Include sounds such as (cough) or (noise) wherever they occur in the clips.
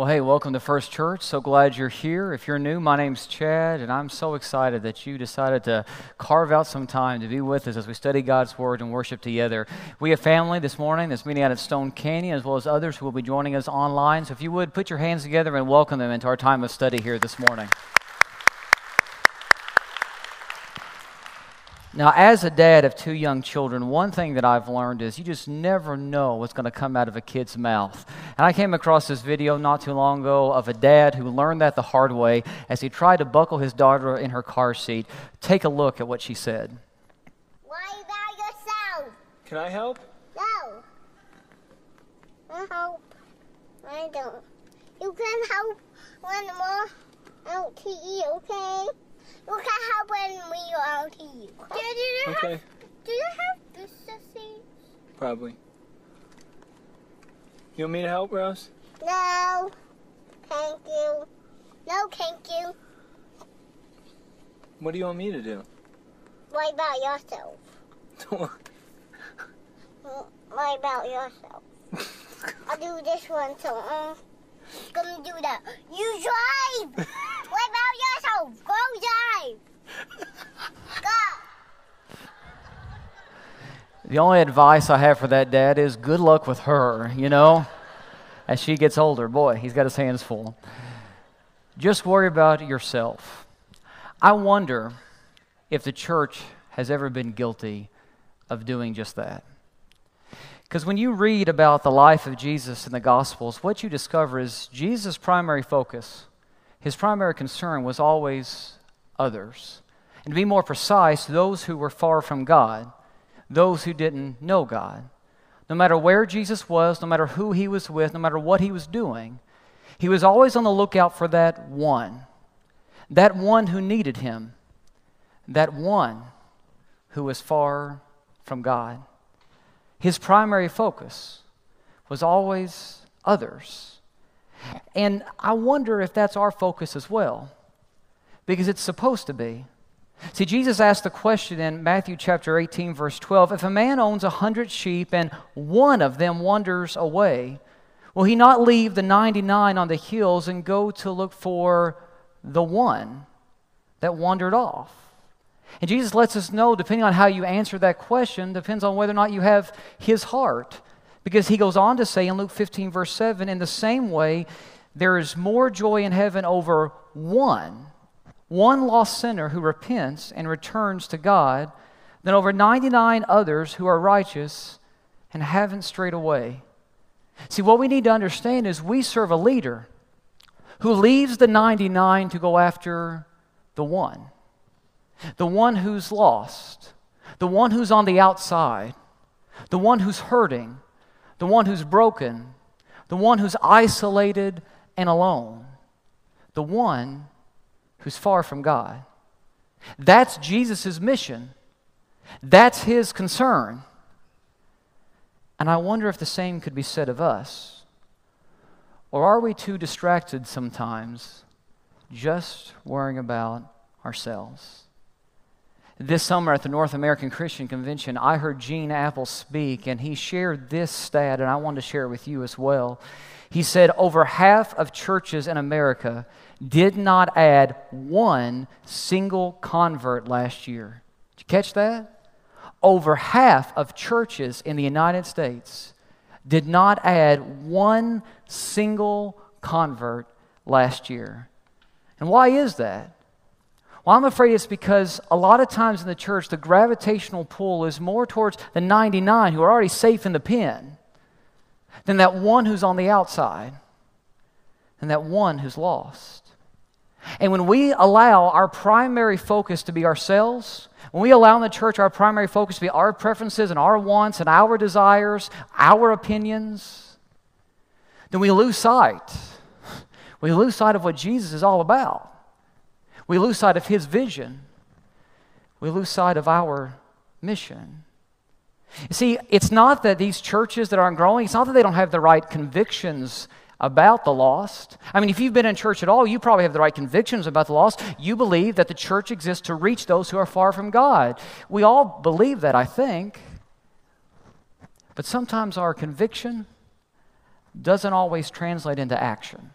Well, hey, welcome to First Church. So glad you're here. If you're new, my name's Chad, and I'm so excited that you decided to carve out some time to be with us as we study God's Word and worship together. We have family this morning that's meeting out at Stone Canyon, as well as others who will be joining us online. So if you would, put your hands together and welcome them into our time of study here this morning. Now, as a dad of two young children, one thing that I've learned is you just never know what's going to come out of a kid's mouth. And I came across this video not too long ago of a dad who learned that the hard way as he tried to buckle his daughter in her car seat. Take a look at what she said. Why by yourself? Can I help? No. I help. I don't. You can help when more LTE, okay? You can help when we are LTE. Do you have, Okay, do you have seats? probably. You want me to help, Rose? No. Thank you. No, thank you. What do you want me to do? What about yourself? (laughs) What about yourself? (laughs) I'll do this one, so um, gonna do that. You drive. (laughs) what about yourself? Go drive. Go. The only advice I have for that dad is good luck with her, you know, as she gets older. Boy, he's got his hands full. Just worry about yourself. I wonder if the church has ever been guilty of doing just that. Because when you read about the life of Jesus in the Gospels, what you discover is Jesus' primary focus, his primary concern was always others. And to be more precise, those who were far from God, those who didn't know God. No matter where Jesus was, no matter who he was with, no matter what he was doing, he was always on the lookout for that one, that one who needed him, that one who was far from God. His primary focus was always others. And I wonder if that's our focus as well, because it's supposed to be. See, Jesus asked the question in Matthew chapter 18, verse 12 If a man owns a hundred sheep and one of them wanders away, will he not leave the 99 on the hills and go to look for the one that wandered off? And Jesus lets us know, depending on how you answer that question, depends on whether or not you have his heart. Because he goes on to say in Luke 15, verse 7, in the same way, there is more joy in heaven over one, one lost sinner who repents and returns to God, than over 99 others who are righteous and haven't strayed away. See, what we need to understand is we serve a leader who leaves the 99 to go after the one the one who's lost, the one who's on the outside, the one who's hurting, the one who's broken, the one who's isolated and alone, the one who's far from God. That's Jesus' mission. That's his concern. And I wonder if the same could be said of us. Or are we too distracted sometimes just worrying about ourselves? This summer at the North American Christian Convention, I heard Gene Appel speak, and he shared this stat, and I wanted to share it with you as well. He said over half of churches in America did not add one single convert last year. Did you catch that? Over half of churches in the United States did not add one single convert last year. And why is that? Well, I'm afraid it's because a lot of times in the church, the gravitational pull is more towards the 99 who are already safe in the pen than that one who's on the outside, and that one who's lost. And when we allow our primary focus to be ourselves, when we allow in the church our primary focus to be our preferences and our wants and our desires, our opinions, then we lose sight. We lose sight of what Jesus is all about. We lose sight of his vision. We lose sight of our mission. You see, it's not that these churches that aren't growing, it's not that they don't have the right convictions about the lost. I mean, if you've been in church at all, you probably have the right convictions about the lost. You believe that the church exists to reach those who are far from God. We all believe that, I think. But sometimes our conviction doesn't always translate into action.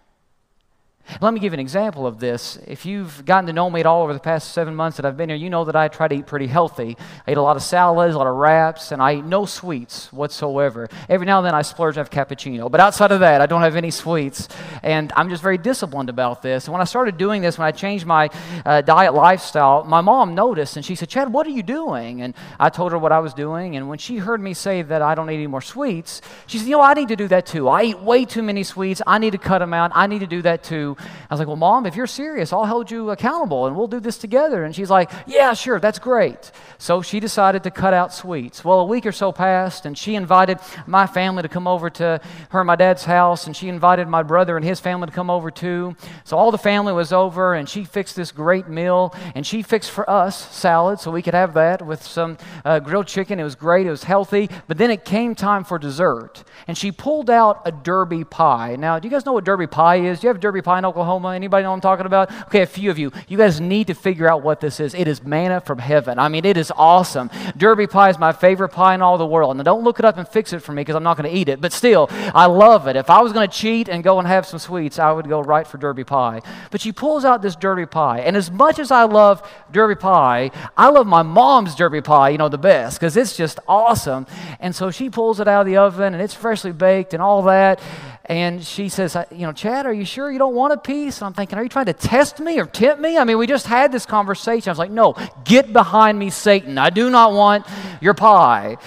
Let me give an example of this. If you've gotten to know me at all over the past seven months that I've been here, you know that I try to eat pretty healthy. I eat a lot of salads, a lot of wraps, and I eat no sweets whatsoever. Every now and then I splurge and have cappuccino, but outside of that, I don't have any sweets. And I'm just very disciplined about this. And when I started doing this, when I changed my uh, diet lifestyle, my mom noticed and she said, Chad, what are you doing? And I told her what I was doing. And when she heard me say that I don't eat any more sweets, she said, You know, I need to do that too. I eat way too many sweets. I need to cut them out. I need to do that too. I was like, Well, mom, if you're serious, I'll hold you accountable and we'll do this together. And she's like, Yeah, sure, that's great. So she decided to cut out sweets. Well, a week or so passed, and she invited my family to come over to her and my dad's house, and she invited my brother and his family to come over too. So all the family was over, and she fixed this great meal, and she fixed for us salad so we could have that with some uh, grilled chicken. It was great, it was healthy. But then it came time for dessert, and she pulled out a derby pie. Now, do you guys know what derby pie is? Do you have derby pie in Oklahoma? Anybody know what I'm talking about? Okay, a few of you. You guys need to figure out what this is. It is manna from heaven. I mean, it is awesome. Derby pie is my favorite pie in all the world. Now, don't look it up and fix it for me because I'm not going to eat it. But still, I love it. If I was going to cheat and go and have some sweets, I would go right for derby pie. But she pulls out this derby pie. And as much as I love derby pie, I love my mom's derby pie, you know, the best because it's just awesome. And so she pulls it out of the oven and it's freshly baked and all that. And she says, You know, Chad, are you sure you don't want a piece? And I'm thinking, Are you trying to test me or tempt me? I mean, we just had this conversation. I was like, No, get behind me, Satan. I do not want your pie.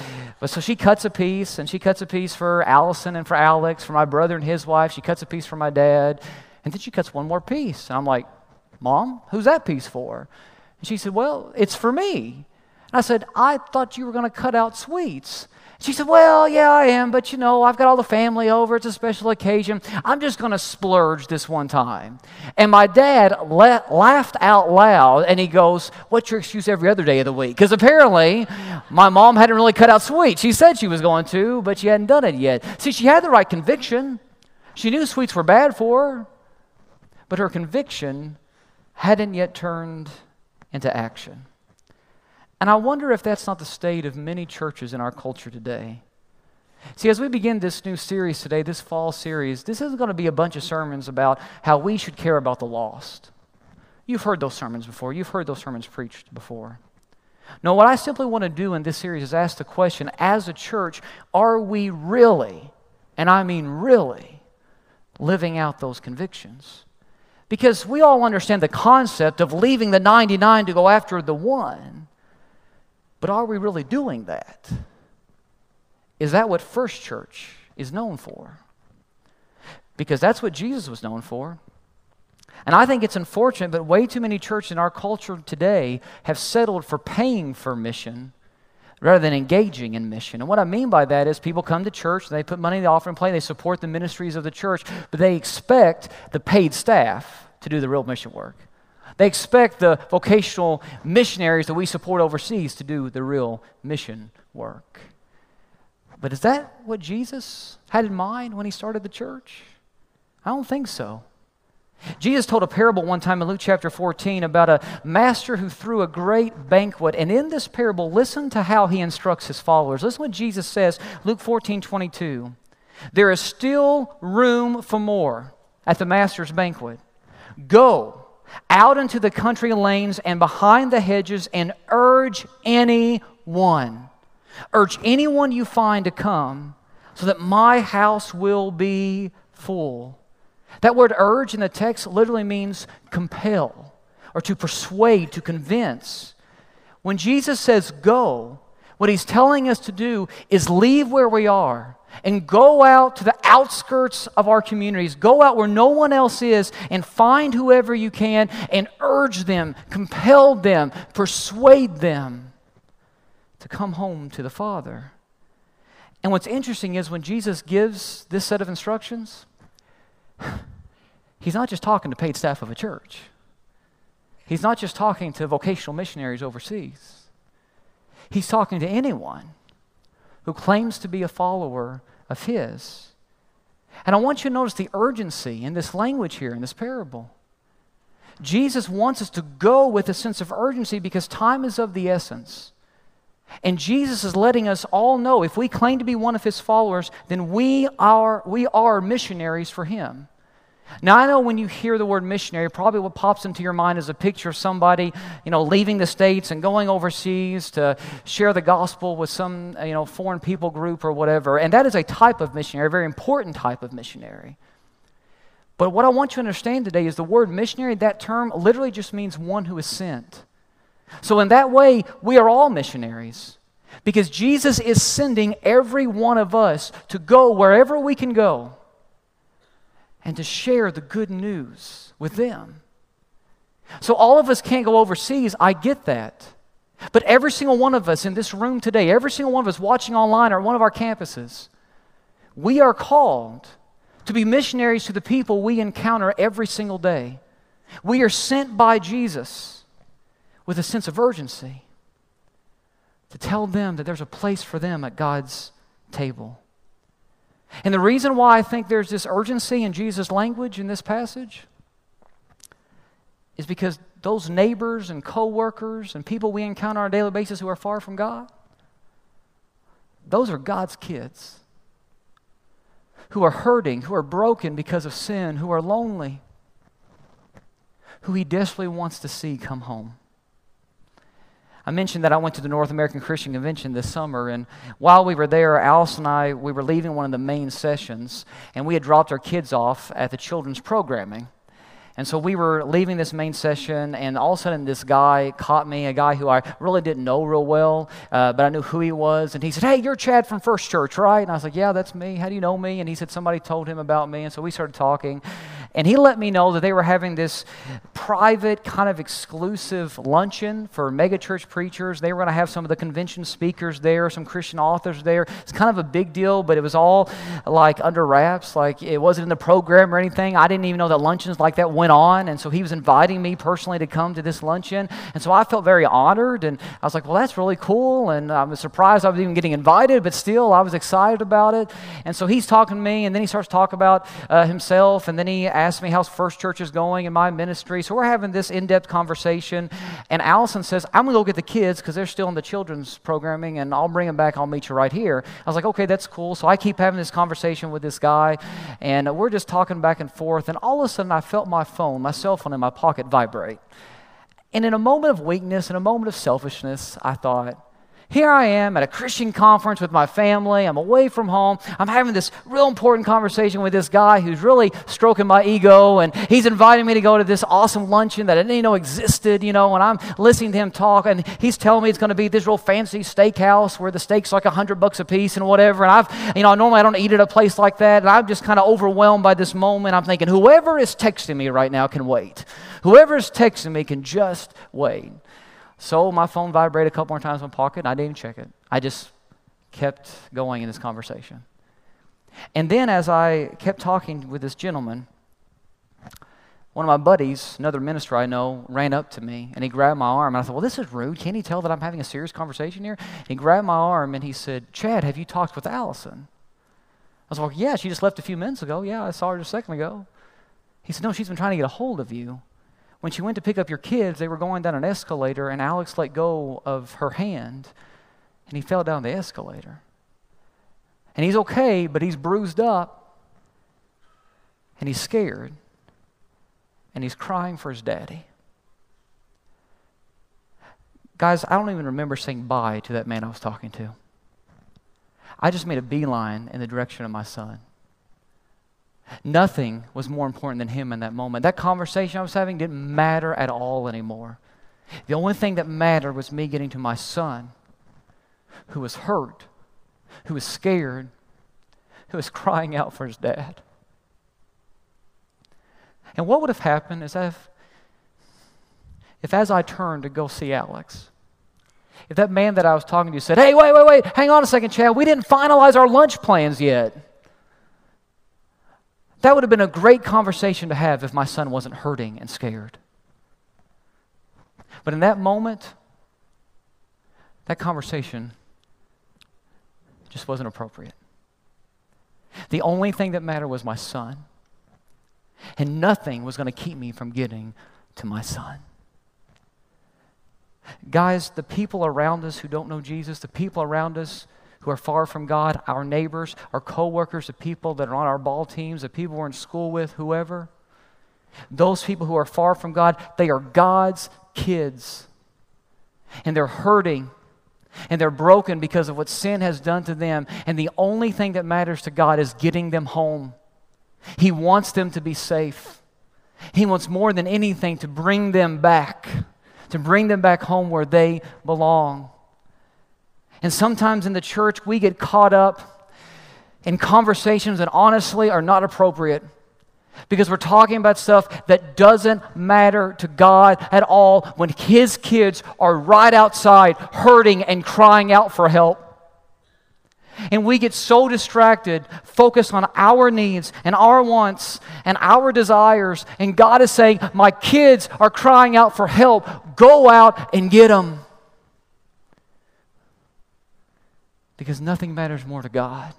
But so she cuts a piece, and she cuts a piece for Allison and for Alex, for my brother and his wife. She cuts a piece for my dad. And then she cuts one more piece. And I'm like, Mom, who's that piece for? And she said, Well, it's for me. And I said, I thought you were going to cut out sweets. She said, Well, yeah, I am, but you know, I've got all the family over. It's a special occasion. I'm just going to splurge this one time. And my dad la- laughed out loud and he goes, What's your excuse every other day of the week? Because apparently my mom hadn't really cut out sweets. She said she was going to, but she hadn't done it yet. See, she had the right conviction. She knew sweets were bad for her, but her conviction hadn't yet turned into action. And I wonder if that's not the state of many churches in our culture today. See, as we begin this new series today, this fall series, this isn't going to be a bunch of sermons about how we should care about the lost. You've heard those sermons before, you've heard those sermons preached before. No, what I simply want to do in this series is ask the question as a church, are we really, and I mean really, living out those convictions? Because we all understand the concept of leaving the 99 to go after the one. But are we really doing that? Is that what First Church is known for? Because that's what Jesus was known for. And I think it's unfortunate, but way too many churches in our culture today have settled for paying for mission rather than engaging in mission. And what I mean by that is people come to church, they put money in the offering plate, they support the ministries of the church, but they expect the paid staff to do the real mission work. They expect the vocational missionaries that we support overseas to do the real mission work. But is that what Jesus had in mind when he started the church? I don't think so. Jesus told a parable one time in Luke chapter 14 about a master who threw a great banquet. And in this parable, listen to how he instructs his followers. Listen what Jesus says, Luke 14 22. There is still room for more at the master's banquet. Go out into the country lanes and behind the hedges and urge anyone. Urge anyone you find to come so that my house will be full. That word urge in the text literally means compel or to persuade, to convince. When Jesus says go, what he's telling us to do is leave where we are and go out to the outskirts of our communities. Go out where no one else is and find whoever you can and urge them, compel them, persuade them to come home to the Father. And what's interesting is when Jesus gives this set of instructions, (sighs) he's not just talking to paid staff of a church. He's not just talking to vocational missionaries overseas. He's talking to anyone who claims to be a follower of his. And I want you to notice the urgency in this language here, in this parable. Jesus wants us to go with a sense of urgency because time is of the essence. And Jesus is letting us all know if we claim to be one of his followers, then we are, we are missionaries for him. Now, I know when you hear the word missionary, probably what pops into your mind is a picture of somebody, you know, leaving the States and going overseas to share the gospel with some, you know, foreign people group or whatever. And that is a type of missionary, a very important type of missionary. But what I want you to understand today is the word missionary, that term literally just means one who is sent. So, in that way, we are all missionaries because Jesus is sending every one of us to go wherever we can go and to share the good news with them. So, all of us can't go overseas. I get that. But every single one of us in this room today, every single one of us watching online or one of our campuses, we are called to be missionaries to the people we encounter every single day. We are sent by Jesus with a sense of urgency to tell them that there's a place for them at God's table. And the reason why I think there's this urgency in Jesus' language in this passage is because those neighbors and coworkers and people we encounter on a daily basis who are far from God, those are God's kids who are hurting, who are broken because of sin, who are lonely, who He desperately wants to see come home. I mentioned that I went to the North American Christian Convention this summer, and while we were there, Alice and I, we were leaving one of the main sessions, and we had dropped our kids off at the children's programming. And so we were leaving this main session, and all of a sudden, this guy caught me, a guy who I really didn't know real well, uh, but I knew who he was. And he said, Hey, you're Chad from First Church, right? And I was like, Yeah, that's me. How do you know me? And he said, Somebody told him about me. And so we started talking. And he let me know that they were having this private, kind of exclusive luncheon for megachurch preachers. They were going to have some of the convention speakers there, some Christian authors there. It's kind of a big deal, but it was all like under wraps. Like it wasn't in the program or anything. I didn't even know that luncheons like that went on. And so he was inviting me personally to come to this luncheon. And so I felt very honored. And I was like, well, that's really cool. And I was surprised I was even getting invited, but still, I was excited about it. And so he's talking to me, and then he starts talking about uh, himself, and then he asked me how First Church is going in my ministry. So we're having this in depth conversation. And Allison says, I'm going to go get the kids because they're still in the children's programming, and I'll bring them back. I'll meet you right here. I was like, okay, that's cool. So I keep having this conversation with this guy, and we're just talking back and forth. And all of a sudden, I felt my phone, my cell phone in my pocket vibrate. And in a moment of weakness, in a moment of selfishness, I thought, here I am at a Christian conference with my family. I'm away from home. I'm having this real important conversation with this guy who's really stroking my ego, and he's inviting me to go to this awesome luncheon that I didn't even know existed, you know, and I'm listening to him talk, and he's telling me it's going to be this real fancy steakhouse where the steak's like a hundred bucks a piece and whatever. And I've, you know, normally I don't eat at a place like that, and I'm just kind of overwhelmed by this moment. I'm thinking, whoever is texting me right now can wait. Whoever is texting me can just wait. So my phone vibrated a couple more times in my pocket, and I didn't even check it. I just kept going in this conversation. And then as I kept talking with this gentleman, one of my buddies, another minister I know, ran up to me and he grabbed my arm. And I thought, well, this is rude. Can't he tell that I'm having a serious conversation here? He grabbed my arm and he said, Chad, have you talked with Allison? I was like, yeah, she just left a few minutes ago. Yeah, I saw her just a second ago. He said, no, she's been trying to get a hold of you when she went to pick up your kids, they were going down an escalator, and Alex let go of her hand, and he fell down the escalator. And he's okay, but he's bruised up, and he's scared, and he's crying for his daddy. Guys, I don't even remember saying bye to that man I was talking to. I just made a beeline in the direction of my son. Nothing was more important than him in that moment. That conversation I was having didn't matter at all anymore. The only thing that mattered was me getting to my son who was hurt, who was scared, who was crying out for his dad. And what would have happened is if, if as I turned to go see Alex, if that man that I was talking to said, Hey, wait, wait, wait, hang on a second, Chad, we didn't finalize our lunch plans yet. That would have been a great conversation to have if my son wasn't hurting and scared. But in that moment, that conversation just wasn't appropriate. The only thing that mattered was my son. And nothing was going to keep me from getting to my son. Guys, the people around us who don't know Jesus, the people around us who are far from God, our neighbors, our coworkers, the people that are on our ball teams, the people we're in school with, whoever. Those people who are far from God, they are God's kids. And they're hurting and they're broken because of what sin has done to them. And the only thing that matters to God is getting them home. He wants them to be safe. He wants more than anything to bring them back, to bring them back home where they belong. And sometimes in the church, we get caught up in conversations that honestly are not appropriate because we're talking about stuff that doesn't matter to God at all when His kids are right outside hurting and crying out for help. And we get so distracted, focused on our needs and our wants and our desires. And God is saying, My kids are crying out for help. Go out and get them. Because nothing matters more to God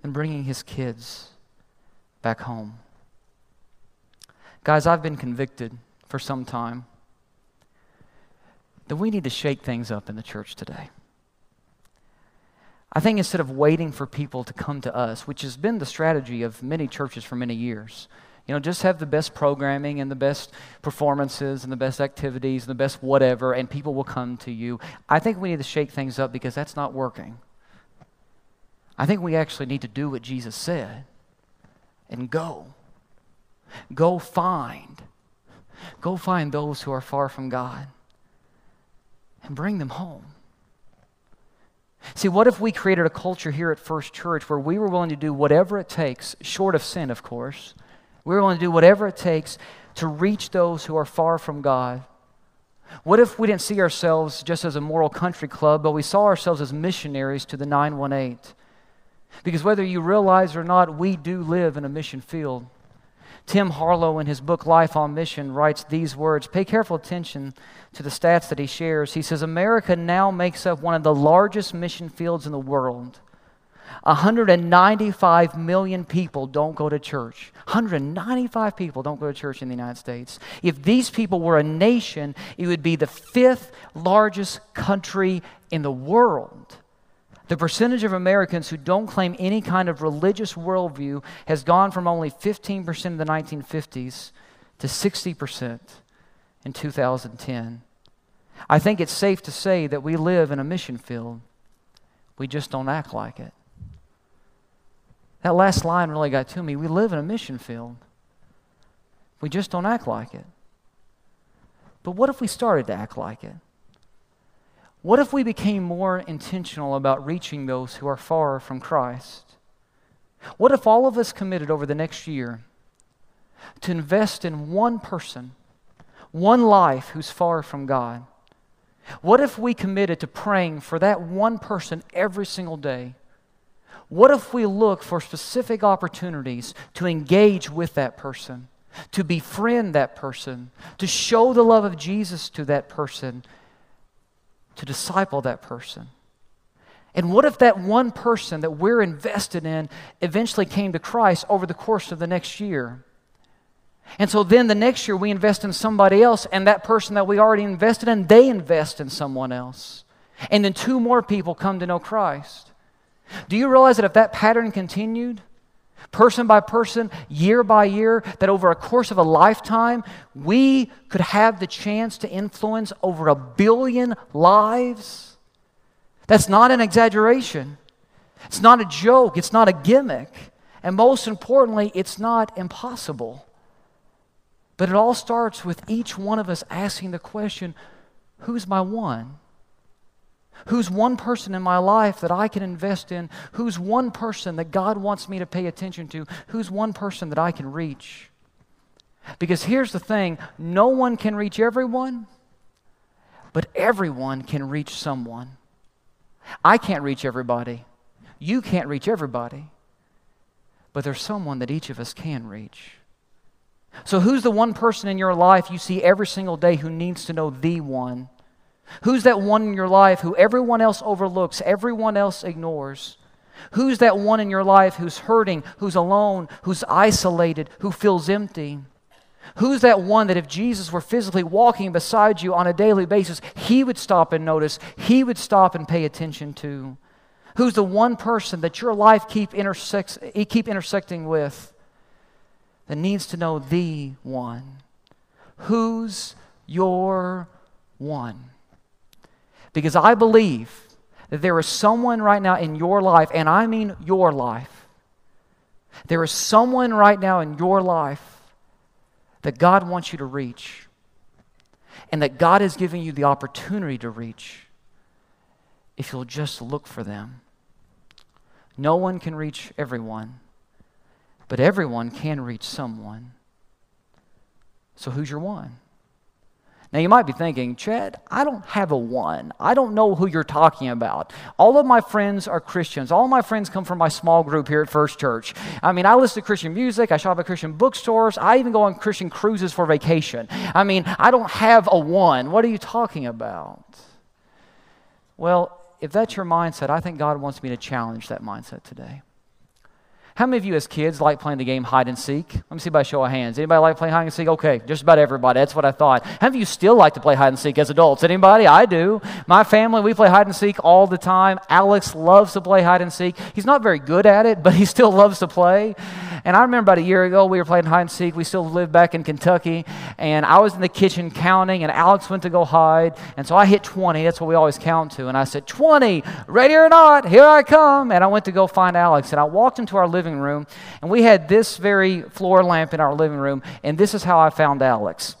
than bringing His kids back home. Guys, I've been convicted for some time that we need to shake things up in the church today. I think instead of waiting for people to come to us, which has been the strategy of many churches for many years, you know, just have the best programming and the best performances and the best activities and the best whatever, and people will come to you. I think we need to shake things up because that's not working. I think we actually need to do what Jesus said and go. Go find. Go find those who are far from God and bring them home. See, what if we created a culture here at First Church where we were willing to do whatever it takes, short of sin, of course, were willing to do whatever it takes to reach those who are far from God? What if we didn't see ourselves just as a moral country club, but we saw ourselves as missionaries to the 918? Because whether you realize or not, we do live in a mission field. Tim Harlow, in his book Life on Mission, writes these words. Pay careful attention to the stats that he shares. He says America now makes up one of the largest mission fields in the world. 195 million people don't go to church. 195 people don't go to church in the United States. If these people were a nation, it would be the fifth largest country in the world. The percentage of Americans who don't claim any kind of religious worldview has gone from only 15% in the 1950s to 60% in 2010. I think it's safe to say that we live in a mission field. We just don't act like it. That last line really got to me. We live in a mission field. We just don't act like it. But what if we started to act like it? What if we became more intentional about reaching those who are far from Christ? What if all of us committed over the next year to invest in one person, one life who's far from God? What if we committed to praying for that one person every single day? What if we look for specific opportunities to engage with that person, to befriend that person, to show the love of Jesus to that person, to disciple that person? And what if that one person that we're invested in eventually came to Christ over the course of the next year? And so then the next year we invest in somebody else, and that person that we already invested in, they invest in someone else. And then two more people come to know Christ. Do you realize that if that pattern continued, person by person, year by year, that over a course of a lifetime, we could have the chance to influence over a billion lives. That's not an exaggeration. It's not a joke. It's not a gimmick. And most importantly, it's not impossible. But it all starts with each one of us asking the question who's my one? Who's one person in my life that I can invest in? Who's one person that God wants me to pay attention to? Who's one person that I can reach? Because here's the thing no one can reach everyone, but everyone can reach someone. I can't reach everybody. You can't reach everybody. But there's someone that each of us can reach. So, who's the one person in your life you see every single day who needs to know the one? Who's that one in your life who everyone else overlooks, everyone else ignores? Who's that one in your life who's hurting, who's alone, who's isolated, who feels empty? Who's that one that if Jesus were physically walking beside you on a daily basis, he would stop and notice, he would stop and pay attention to? Who's the one person that your life keep, intersects, eh, keep intersecting with? that needs to know the one. Who's your one? Because I believe that there is someone right now in your life, and I mean your life. There is someone right now in your life that God wants you to reach, and that God is giving you the opportunity to reach if you'll just look for them. No one can reach everyone, but everyone can reach someone. So, who's your one? Now, you might be thinking, Chad, I don't have a one. I don't know who you're talking about. All of my friends are Christians. All my friends come from my small group here at First Church. I mean, I listen to Christian music. I shop at Christian bookstores. I even go on Christian cruises for vacation. I mean, I don't have a one. What are you talking about? Well, if that's your mindset, I think God wants me to challenge that mindset today. How many of you as kids like playing the game hide and seek? Let me see by show of hands. Anybody like playing hide and seek? Okay, just about everybody. That's what I thought. How many of you still like to play hide and seek as adults? Anybody? I do. My family, we play hide and seek all the time. Alex loves to play hide and seek. He's not very good at it, but he still loves to play. And I remember about a year ago, we were playing hide and seek. We still lived back in Kentucky. And I was in the kitchen counting, and Alex went to go hide. And so I hit 20. That's what we always count to. And I said, 20, ready or not, here I come. And I went to go find Alex. And I walked into our living room, and we had this very floor lamp in our living room. And this is how I found Alex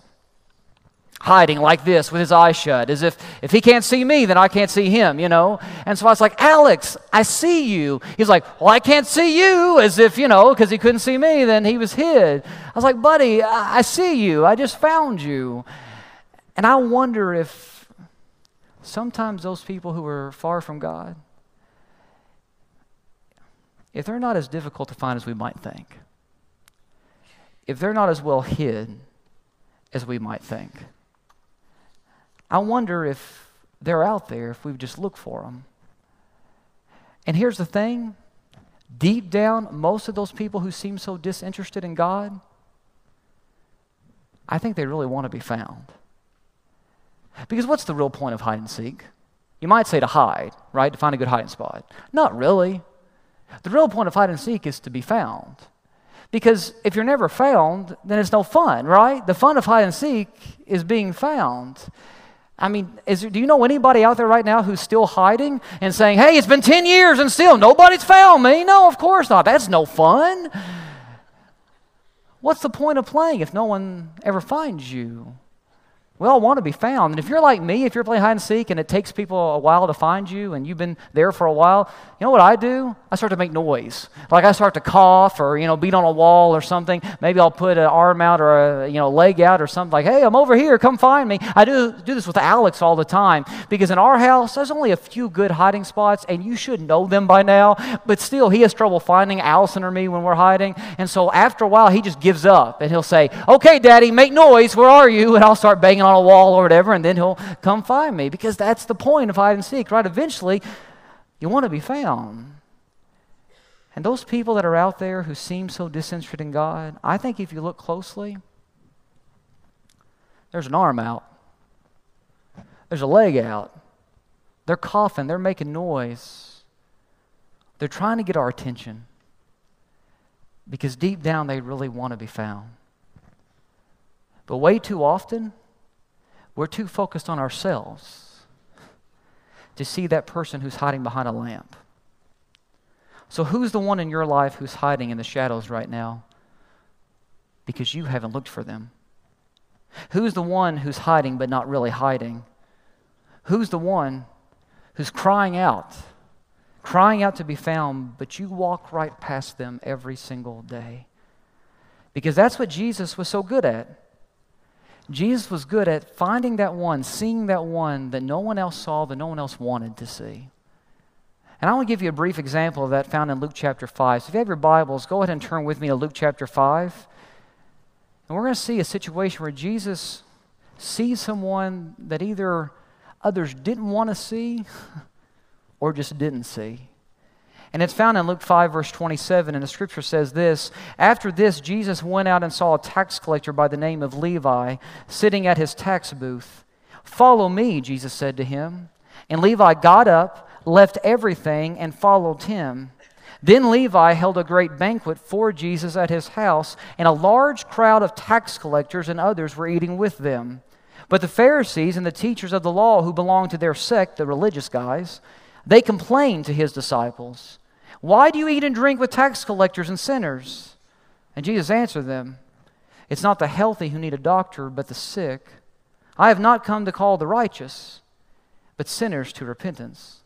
hiding like this with his eyes shut, as if if he can't see me, then I can't see him, you know? And so I was like, Alex, I see you. He's like, Well, I can't see you, as if, you know, because he couldn't see me, then he was hid. I was like, Buddy, I, I see you. I just found you. And I wonder if sometimes those people who are far from God, if they're not as difficult to find as we might think, if they're not as well hid as we might think, I wonder if they're out there, if we just look for them. And here's the thing deep down, most of those people who seem so disinterested in God, I think they really want to be found. Because what's the real point of hide and seek? You might say to hide, right? To find a good hiding spot. Not really. The real point of hide and seek is to be found. Because if you're never found, then it's no fun, right? The fun of hide and seek is being found. I mean, is, do you know anybody out there right now who's still hiding and saying, hey, it's been 10 years and still nobody's found me? No, of course not. That's no fun. What's the point of playing if no one ever finds you? We all want to be found. And if you're like me, if you're playing hide and seek and it takes people a while to find you and you've been there for a while, you know what I do? I start to make noise. Like I start to cough or, you know, beat on a wall or something. Maybe I'll put an arm out or a, you know, leg out or something like, hey, I'm over here, come find me. I do, do this with Alex all the time because in our house, there's only a few good hiding spots and you should know them by now. But still, he has trouble finding Allison or me when we're hiding. And so after a while, he just gives up and he'll say, okay, daddy, make noise. Where are you? And I'll start banging on a wall or whatever, and then he'll come find me because that's the point of hide and seek, right? Eventually, you want to be found. And those people that are out there who seem so disinterested in God, I think if you look closely, there's an arm out, there's a leg out, they're coughing, they're making noise, they're trying to get our attention because deep down they really want to be found. But way too often, we're too focused on ourselves to see that person who's hiding behind a lamp. So, who's the one in your life who's hiding in the shadows right now? Because you haven't looked for them. Who's the one who's hiding but not really hiding? Who's the one who's crying out, crying out to be found, but you walk right past them every single day? Because that's what Jesus was so good at. Jesus was good at finding that one, seeing that one that no one else saw, that no one else wanted to see. And I want to give you a brief example of that found in Luke chapter 5. So if you have your Bibles, go ahead and turn with me to Luke chapter 5. And we're going to see a situation where Jesus sees someone that either others didn't want to see (laughs) or just didn't see. And it's found in Luke 5, verse 27, and the scripture says this After this, Jesus went out and saw a tax collector by the name of Levi sitting at his tax booth. Follow me, Jesus said to him. And Levi got up, left everything, and followed him. Then Levi held a great banquet for Jesus at his house, and a large crowd of tax collectors and others were eating with them. But the Pharisees and the teachers of the law who belonged to their sect, the religious guys, they complained to his disciples, Why do you eat and drink with tax collectors and sinners? And Jesus answered them, It's not the healthy who need a doctor, but the sick. I have not come to call the righteous, but sinners to repentance.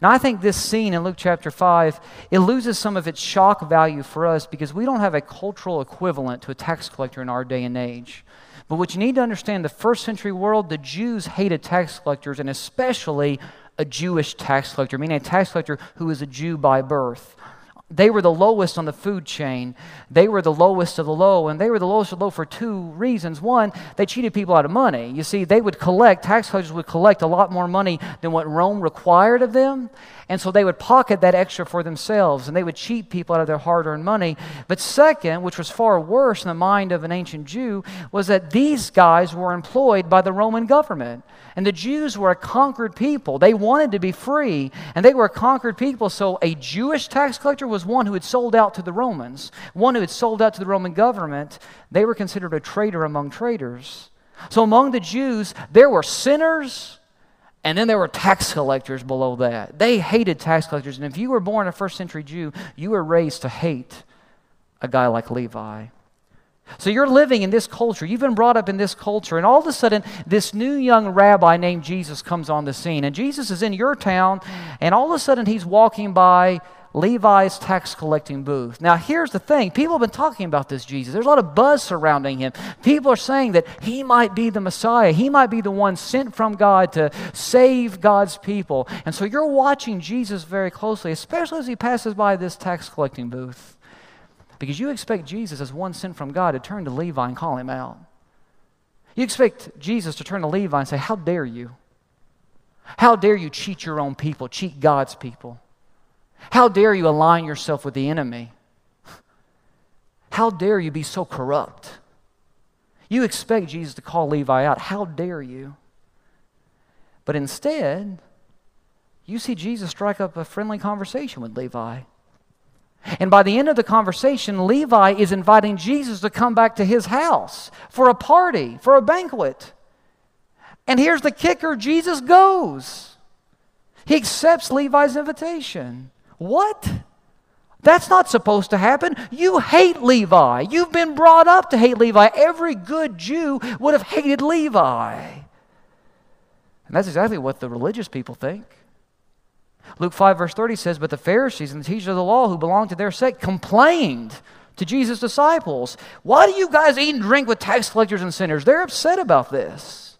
Now, I think this scene in Luke chapter 5, it loses some of its shock value for us because we don't have a cultural equivalent to a tax collector in our day and age. But what you need to understand the first century world, the Jews hated tax collectors, and especially a Jewish tax collector, meaning a tax collector who is a Jew by birth. They were the lowest on the food chain. They were the lowest of the low, and they were the lowest of the low for two reasons. One, they cheated people out of money. You see, they would collect, tax collectors would collect a lot more money than what Rome required of them. And so they would pocket that extra for themselves and they would cheat people out of their hard earned money. But second, which was far worse in the mind of an ancient Jew, was that these guys were employed by the Roman government. And the Jews were a conquered people. They wanted to be free, and they were a conquered people. So a Jewish tax collector was one who had sold out to the Romans, one who had sold out to the Roman government. They were considered a traitor among traitors. So among the Jews, there were sinners and then there were tax collectors below that. They hated tax collectors. And if you were born a first century Jew, you were raised to hate a guy like Levi. So you're living in this culture. You've been brought up in this culture. And all of a sudden, this new young rabbi named Jesus comes on the scene. And Jesus is in your town. And all of a sudden, he's walking by Levi's tax collecting booth. Now, here's the thing people have been talking about this Jesus. There's a lot of buzz surrounding him. People are saying that he might be the Messiah, he might be the one sent from God to save God's people. And so you're watching Jesus very closely, especially as he passes by this tax collecting booth, because you expect Jesus, as one sent from God, to turn to Levi and call him out. You expect Jesus to turn to Levi and say, How dare you? How dare you cheat your own people, cheat God's people? How dare you align yourself with the enemy? How dare you be so corrupt? You expect Jesus to call Levi out. How dare you? But instead, you see Jesus strike up a friendly conversation with Levi. And by the end of the conversation, Levi is inviting Jesus to come back to his house for a party, for a banquet. And here's the kicker Jesus goes. He accepts Levi's invitation. What? That's not supposed to happen. You hate Levi. You've been brought up to hate Levi. Every good Jew would have hated Levi. And that's exactly what the religious people think. Luke 5, verse 30 says, But the Pharisees and the teachers of the law who belonged to their sect complained to Jesus' disciples, Why do you guys eat and drink with tax collectors and sinners? They're upset about this.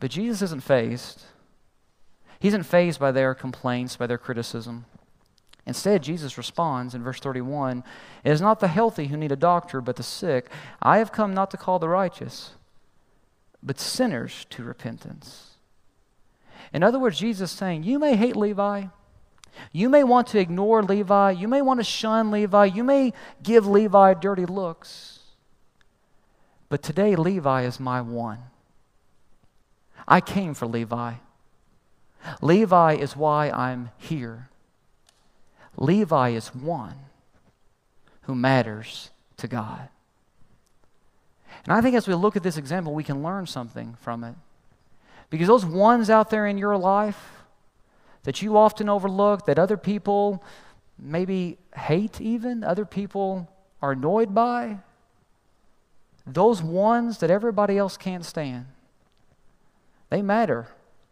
But Jesus isn't fazed. He isn't fazed by their complaints, by their criticism. Instead, Jesus responds in verse 31 It is not the healthy who need a doctor, but the sick. I have come not to call the righteous, but sinners to repentance. In other words, Jesus is saying, You may hate Levi. You may want to ignore Levi. You may want to shun Levi. You may give Levi dirty looks. But today, Levi is my one. I came for Levi. Levi is why I'm here. Levi is one who matters to God. And I think as we look at this example, we can learn something from it. Because those ones out there in your life that you often overlook, that other people maybe hate, even, other people are annoyed by, those ones that everybody else can't stand, they matter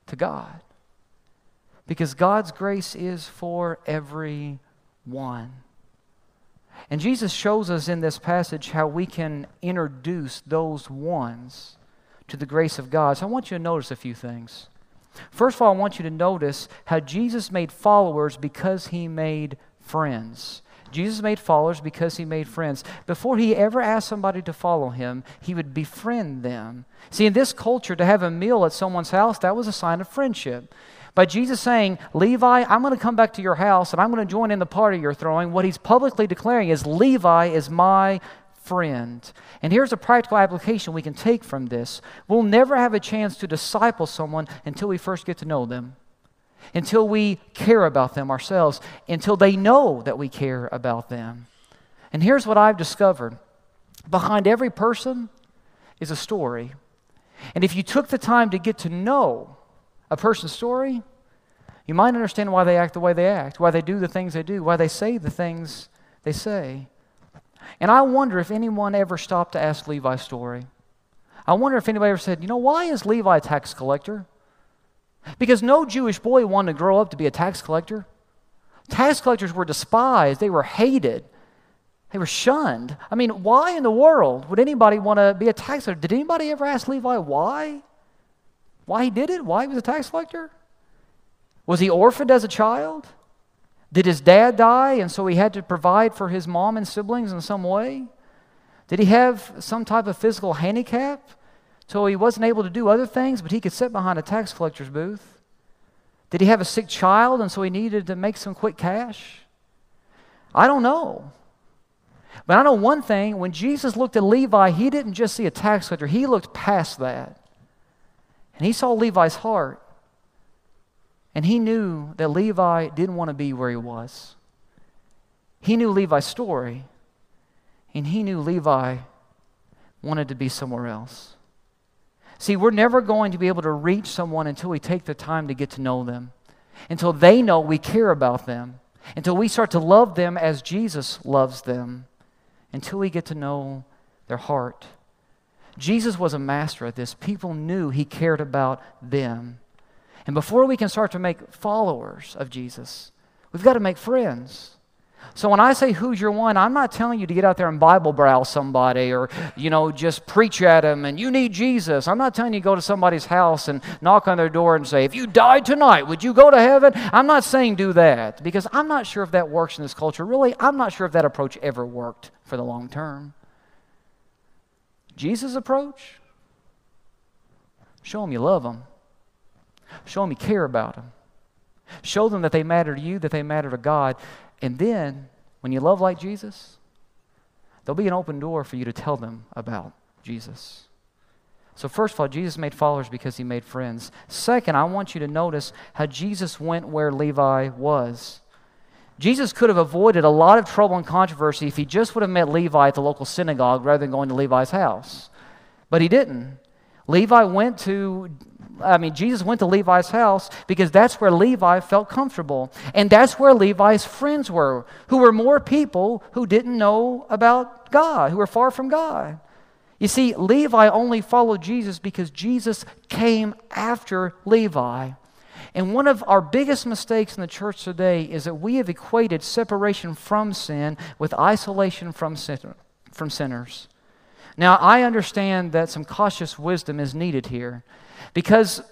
to God. Because God's grace is for everyone. And Jesus shows us in this passage how we can introduce those ones to the grace of God. So I want you to notice a few things. First of all, I want you to notice how Jesus made followers because he made friends. Jesus made followers because he made friends. Before he ever asked somebody to follow him, he would befriend them. See, in this culture, to have a meal at someone's house, that was a sign of friendship. By Jesus saying, Levi, I'm going to come back to your house and I'm going to join in the party you're throwing, what he's publicly declaring is, Levi is my friend. And here's a practical application we can take from this. We'll never have a chance to disciple someone until we first get to know them. until we care about them ourselves, until they know that we care about them. And here's what I've discovered behind every person is a story. And if you took the time to get to know a person's story, you might understand why they act the way they act, why they do the things they do, why they say the things they say. And I wonder if anyone ever stopped to ask Levi's story. I wonder if anybody ever said, you know, why is Levi a tax collector? Because no Jewish boy wanted to grow up to be a tax collector. Tax collectors were despised, they were hated, they were shunned. I mean, why in the world would anybody want to be a tax collector? Did anybody ever ask Levi why? Why he did it? Why he was a tax collector? Was he orphaned as a child? Did his dad die and so he had to provide for his mom and siblings in some way? Did he have some type of physical handicap so he wasn't able to do other things but he could sit behind a tax collector's booth? Did he have a sick child and so he needed to make some quick cash? I don't know. But I know one thing when Jesus looked at Levi, he didn't just see a tax collector, he looked past that. And he saw Levi's heart. And he knew that Levi didn't want to be where he was. He knew Levi's story, and he knew Levi wanted to be somewhere else. See, we're never going to be able to reach someone until we take the time to get to know them, until they know we care about them, until we start to love them as Jesus loves them, until we get to know their heart. Jesus was a master at this. People knew he cared about them. And before we can start to make followers of Jesus, we've got to make friends. So when I say who's your one, I'm not telling you to get out there and Bible browse somebody or, you know, just preach at them and you need Jesus. I'm not telling you to go to somebody's house and knock on their door and say, if you died tonight, would you go to heaven? I'm not saying do that because I'm not sure if that works in this culture. Really, I'm not sure if that approach ever worked for the long term. Jesus' approach? Show them you love them. Show them you care about them. Show them that they matter to you, that they matter to God. And then, when you love like Jesus, there'll be an open door for you to tell them about Jesus. So, first of all, Jesus made followers because he made friends. Second, I want you to notice how Jesus went where Levi was. Jesus could have avoided a lot of trouble and controversy if he just would have met Levi at the local synagogue rather than going to Levi's house. But he didn't. Levi went to I mean, Jesus went to Levi's house because that's where Levi felt comfortable. And that's where Levi's friends were, who were more people who didn't know about God, who were far from God. You see, Levi only followed Jesus because Jesus came after Levi. And one of our biggest mistakes in the church today is that we have equated separation from sin with isolation from, sin, from sinners. Now, I understand that some cautious wisdom is needed here. Because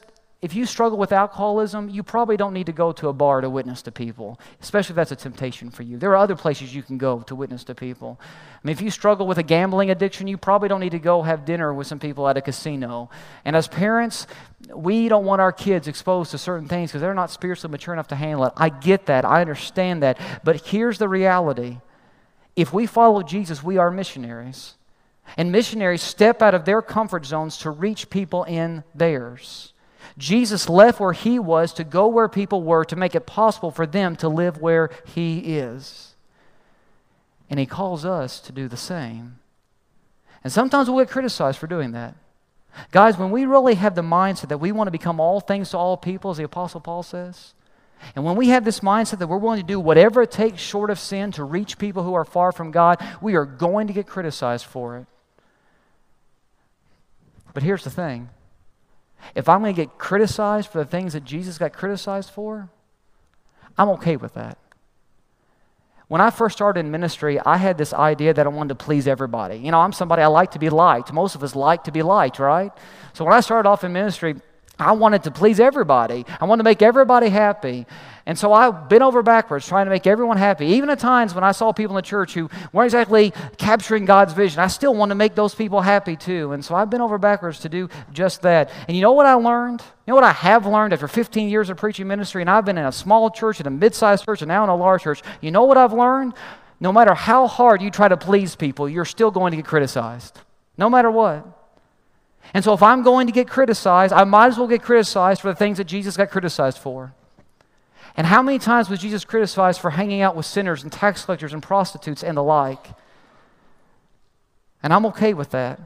if you struggle with alcoholism, you probably don't need to go to a bar to witness to people, especially if that's a temptation for you. There are other places you can go to witness to people. I mean, if you struggle with a gambling addiction, you probably don't need to go have dinner with some people at a casino. And as parents, we don't want our kids exposed to certain things because they're not spiritually mature enough to handle it. I get that, I understand that. But here's the reality if we follow Jesus, we are missionaries. And missionaries step out of their comfort zones to reach people in theirs. Jesus left where he was to go where people were to make it possible for them to live where he is. And he calls us to do the same. And sometimes we'll get criticized for doing that. Guys, when we really have the mindset that we want to become all things to all people, as the Apostle Paul says, and when we have this mindset that we're willing to do whatever it takes short of sin to reach people who are far from God, we are going to get criticized for it. But here's the thing if I'm going to get criticized for the things that Jesus got criticized for, I'm okay with that. When I first started in ministry, I had this idea that I wanted to please everybody. You know, I'm somebody I like to be liked. Most of us like to be liked, right? So when I started off in ministry, I wanted to please everybody. I wanted to make everybody happy. And so I bent over backwards trying to make everyone happy. Even at times when I saw people in the church who weren't exactly capturing God's vision, I still wanted to make those people happy too. And so I've bent over backwards to do just that. And you know what I learned? You know what I have learned after 15 years of preaching ministry? And I've been in a small church, in a mid sized church, and now in a large church. You know what I've learned? No matter how hard you try to please people, you're still going to get criticized. No matter what. And so if I'm going to get criticized, I might as well get criticized for the things that Jesus got criticized for. And how many times was Jesus criticized for hanging out with sinners and tax collectors and prostitutes and the like? And I'm okay with that.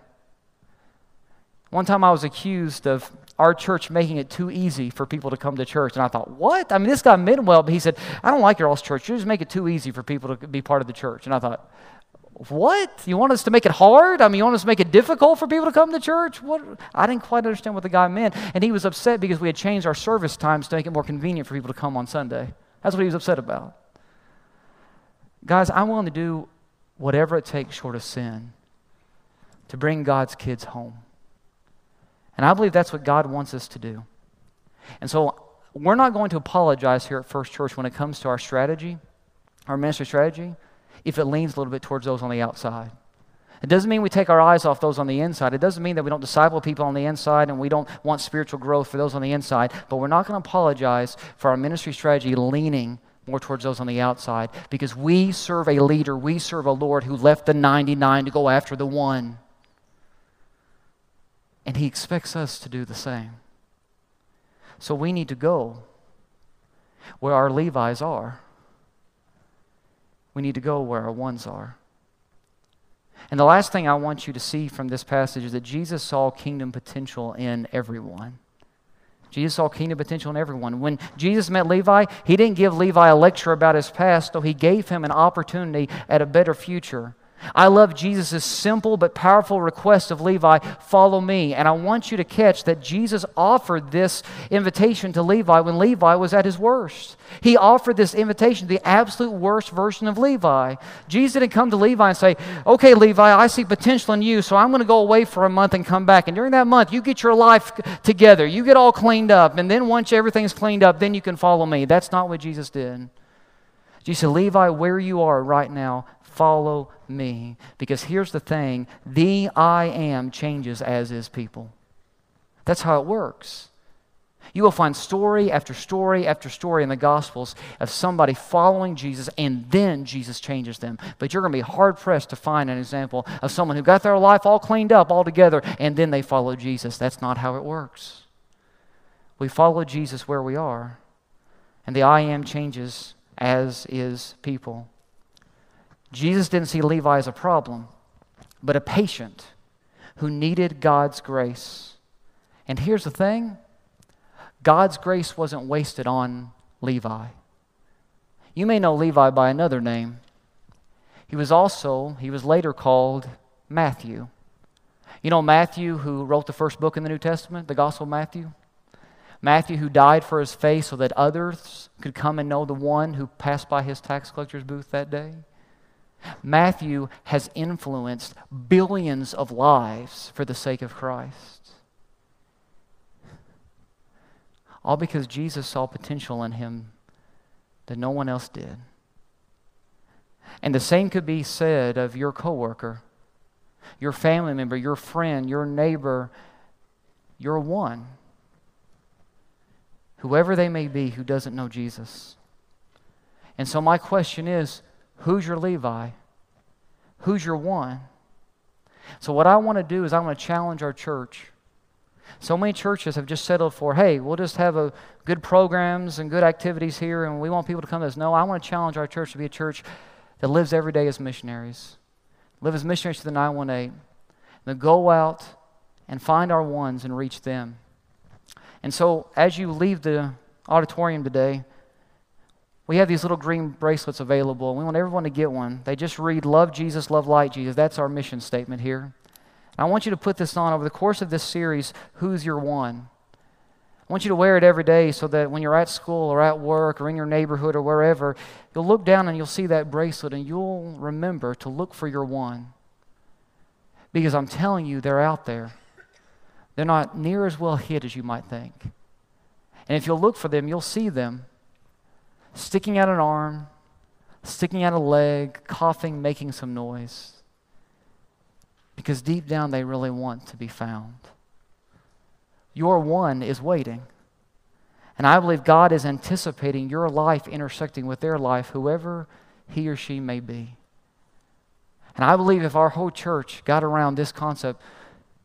One time I was accused of our church making it too easy for people to come to church. And I thought, what? I mean, this guy meant well, but he said, I don't like your all's church. You just make it too easy for people to be part of the church. And I thought, what? You want us to make it hard? I mean, you want us to make it difficult for people to come to church? What? I didn't quite understand what the guy meant. And he was upset because we had changed our service times to make it more convenient for people to come on Sunday. That's what he was upset about. Guys, I'm willing to do whatever it takes short of sin to bring God's kids home. And I believe that's what God wants us to do. And so we're not going to apologize here at First Church when it comes to our strategy, our ministry strategy, if it leans a little bit towards those on the outside. It doesn't mean we take our eyes off those on the inside. It doesn't mean that we don't disciple people on the inside and we don't want spiritual growth for those on the inside. But we're not going to apologize for our ministry strategy leaning more towards those on the outside because we serve a leader, we serve a Lord who left the 99 to go after the one. And He expects us to do the same. So we need to go where our Levi's are. We need to go where our ones are. And the last thing I want you to see from this passage is that Jesus saw kingdom potential in everyone. Jesus saw kingdom potential in everyone. When Jesus met Levi, he didn't give Levi a lecture about his past, though he gave him an opportunity at a better future. I love Jesus' simple but powerful request of Levi, follow me. And I want you to catch that Jesus offered this invitation to Levi when Levi was at his worst. He offered this invitation to the absolute worst version of Levi. Jesus didn't come to Levi and say, Okay, Levi, I see potential in you, so I'm going to go away for a month and come back. And during that month, you get your life together, you get all cleaned up. And then once everything's cleaned up, then you can follow me. That's not what Jesus did. Jesus said, Levi, where you are right now, follow me. Because here's the thing the I am changes as is people. That's how it works. You will find story after story after story in the Gospels of somebody following Jesus and then Jesus changes them. But you're going to be hard pressed to find an example of someone who got their life all cleaned up all together and then they follow Jesus. That's not how it works. We follow Jesus where we are, and the I am changes as is people. Jesus didn't see Levi as a problem, but a patient who needed God's grace. And here's the thing God's grace wasn't wasted on Levi. You may know Levi by another name. He was also, he was later called Matthew. You know Matthew, who wrote the first book in the New Testament, the Gospel of Matthew? Matthew, who died for his faith so that others could come and know the one who passed by his tax collector's booth that day? Matthew has influenced billions of lives for the sake of Christ. All because Jesus saw potential in him that no one else did. And the same could be said of your coworker, your family member, your friend, your neighbor, your one. Whoever they may be who doesn't know Jesus. And so my question is, Who's your Levi? Who's your one? So, what I want to do is, I want to challenge our church. So many churches have just settled for, hey, we'll just have a good programs and good activities here, and we want people to come to us. No, I want to challenge our church to be a church that lives every day as missionaries, live as missionaries to the 918, and go out and find our ones and reach them. And so, as you leave the auditorium today, we have these little green bracelets available, and we want everyone to get one. They just read, Love Jesus, love light Jesus. That's our mission statement here. And I want you to put this on over the course of this series Who's Your One? I want you to wear it every day so that when you're at school or at work or in your neighborhood or wherever, you'll look down and you'll see that bracelet and you'll remember to look for your one. Because I'm telling you, they're out there. They're not near as well hid as you might think. And if you'll look for them, you'll see them sticking out an arm, sticking out a leg, coughing, making some noise. Because deep down they really want to be found. Your one is waiting. And I believe God is anticipating your life intersecting with their life, whoever he or she may be. And I believe if our whole church got around this concept,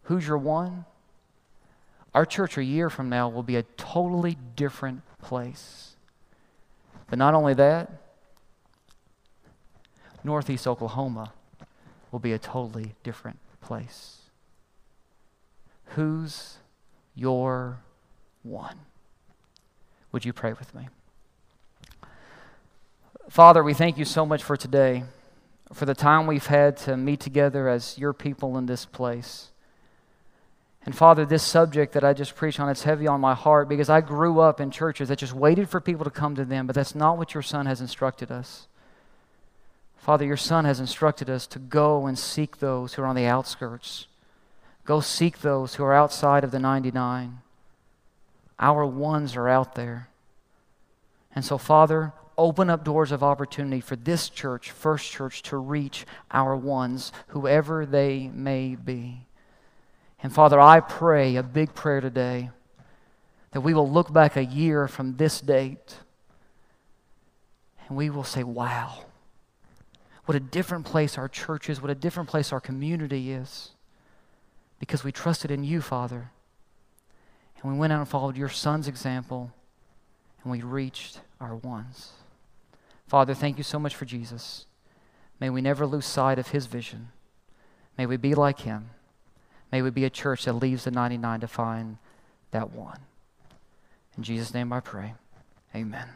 who's your one? Our church a year from now will be a totally different place. But not only that, Northeast Oklahoma will be a totally different place. Who's your one? Would you pray with me? Father, we thank you so much for today, for the time we've had to meet together as your people in this place. And Father, this subject that I just preached on, it's heavy on my heart because I grew up in churches that just waited for people to come to them, but that's not what your Son has instructed us. Father, your Son has instructed us to go and seek those who are on the outskirts. Go seek those who are outside of the 99. Our ones are out there. And so, Father, open up doors of opportunity for this church, First Church, to reach our ones, whoever they may be. And Father, I pray a big prayer today that we will look back a year from this date and we will say, wow, what a different place our church is, what a different place our community is because we trusted in you, Father. And we went out and followed your son's example, and we reached our ones. Father, thank you so much for Jesus. May we never lose sight of his vision. May we be like him. May we be a church that leaves the 99 to find that one. In Jesus' name I pray. Amen.